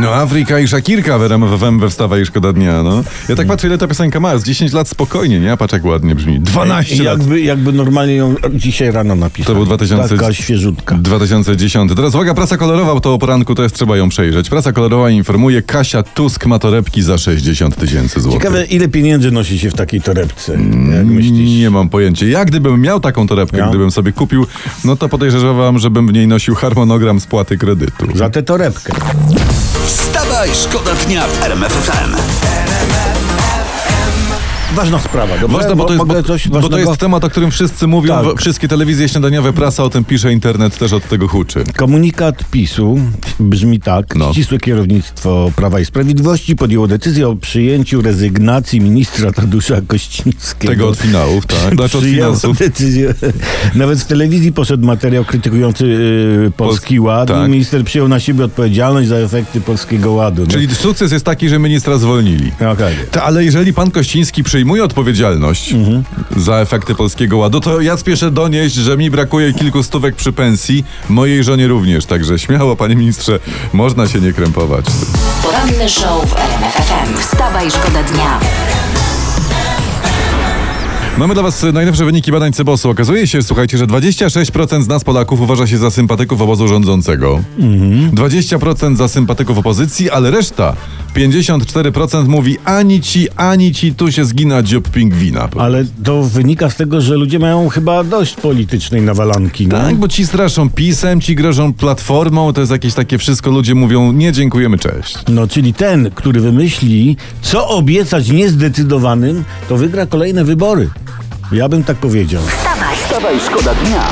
No Afryka i Szakirka w RMF FM we Wstawa i Szkoda Dnia, no. Ja tak patrzę, ile ta piosenka ma, z 10 lat spokojnie, nie? A patrz jak ładnie brzmi. 12 lat. Jakby, jakby normalnie ją dzisiaj rano napisał. To był 2000 Taka świeżutka. 2010. Teraz uwaga, prasa kolorowa, to o poranku to jest trzeba ją przejrzeć. Prasa kolorowa informuje, Kasia Tusk ma torebki za 60 tysięcy złotych. Ciekawe, ile pieniędzy nosi się w takiej torebce, jak myślisz? Nie mam pojęcia. Ja gdybym miał taką torebkę, Ja? gdybym sobie kupił, no to podejrzewam, żebym w niej nosił harmonogram spłaty kredytu. Za tę torebkę. Wstawaj, szkoda dnia w RMF FM. Ważna sprawa, dobra? Ważne, bo to, jest, bo, bo to jest temat, o którym wszyscy mówią, Tak. wszystkie telewizje śniadaniowe, prasa o tym pisze, internet też od tego huczy. Komunikat PiSu brzmi tak. No. Ścisłe kierownictwo Prawa i Sprawiedliwości podjęło decyzję o przyjęciu rezygnacji ministra Tadeusza Kościńskiego. Tego od finałów, tak? Znaczy od finansów. decyzję. Nawet w telewizji poszedł materiał krytykujący yy, Polski Pols- Ład tak. i minister przyjął na siebie odpowiedzialność za efekty Polskiego Ładu. No. Czyli sukces jest taki, że ministra zwolnili. Okej. Ta, ale jeżeli pan Kościński przyjmuje odpowiedzialność Mhm. za efekty polskiego ładu, to ja spieszę donieść, że mi brakuje kilku stówek przy pensji, mojej żonie również. Także śmiało, panie ministrze, można się nie krępować. Poranny show w RMF FM. Wstawaj, szkoda dnia. Mamy dla was najnowsze wyniki badań Cybosu. Okazuje się, słuchajcie, że 26% z nas Polaków uważa się za sympatyków obozu rządzącego. 20% za sympatyków opozycji, ale reszta 54% mówi ani ci, ani ci tu się zgina dziób pingwina. Ale to wynika z tego, że ludzie mają chyba dość politycznej nawalanki. no? Tak, bo ci straszą pisem, ci grożą platformą, to jest jakieś takie wszystko, ludzie mówią nie dziękujemy, cześć. No, czyli ten, który wymyśli, co obiecać niezdecydowanym, to wygra kolejne wybory. Ja bym tak powiedział. Wstawaj, Wstawaj, szkoda dnia.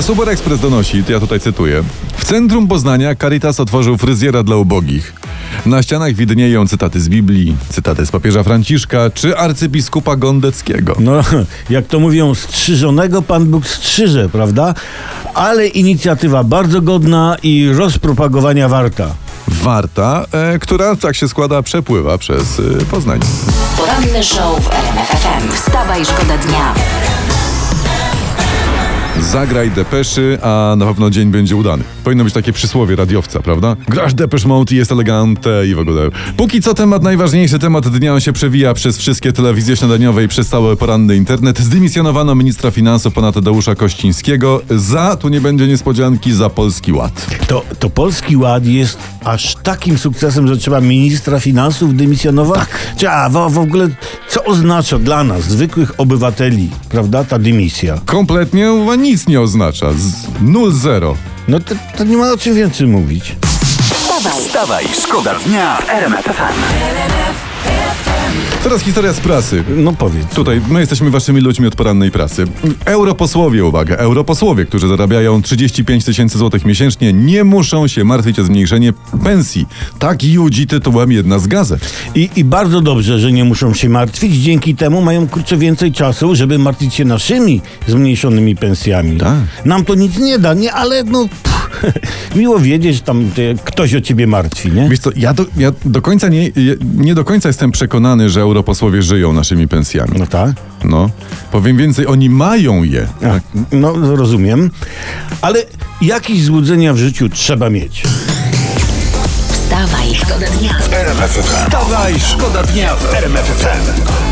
Super Express donosi, to ja tutaj cytuję. W centrum Poznania Caritas otworzył fryzjera dla ubogich. Na ścianach widnieją cytaty z Biblii, cytaty z papieża Franciszka czy arcybiskupa Gondeckiego. No, jak to mówią, strzyżonego Pan Bóg strzyże, prawda? Ale inicjatywa bardzo godna i rozpropagowania warta. Warta, e, która, tak się składa, przepływa przez e, Poznań. poranny show w RMF FM. Wstawaj, szkoda dnia. Zagraj depeszy, a na pewno dzień będzie udany. Powinno być takie przysłowie radiowca, prawda? Grasz depesz mode i jest elegante i w ogóle. Póki co temat najważniejszy, temat dnia on się przewija przez wszystkie telewizje śniadaniowe i przez cały poranny internet. Zdymisjonowano ministra finansów pana Tadeusza Kościńskiego za, tu nie będzie niespodzianki, za Polski Ład. To, to Polski Ład jest aż takim sukcesem, że trzeba ministra finansów dymisjonować? Tak. A w, w ogóle, co oznacza dla nas, zwykłych obywateli, prawda, ta dymisja? Kompletnie chyba nic nie oznacza. Z 0-0. No to, to nie ma o czym więcej mówić. Wstawaj, Wstawaj, szkoda dnia w RMF FM. Teraz historia z prasy. No powiedz. Tutaj my jesteśmy waszymi ludźmi od porannej prasy. Europosłowie, uwaga, europosłowie, którzy zarabiają 35 tysięcy złotych miesięcznie, nie muszą się martwić o zmniejszenie pensji. Tak judzi tytułem jedna z gazet. I, I bardzo dobrze, że nie muszą się martwić. Dzięki temu mają kurczę więcej czasu, żeby martwić się naszymi zmniejszonymi pensjami. Tak. Nam to nic nie da, nie? Ale no. Pff, miło wiedzieć, że tam e, ktoś o ciebie martwi, nie? Wiesz co, ja do, ja do końca nie, nie do końca jestem przekonany, że europosłowie żyją naszymi pensjami. No tak. No, powiem więcej, oni mają je. A, no rozumiem. Ale jakieś złudzenia w życiu trzeba mieć. wstawaj, szkoda dnia. RMF FM. Wstawaj, szkoda dnia w RMF FM.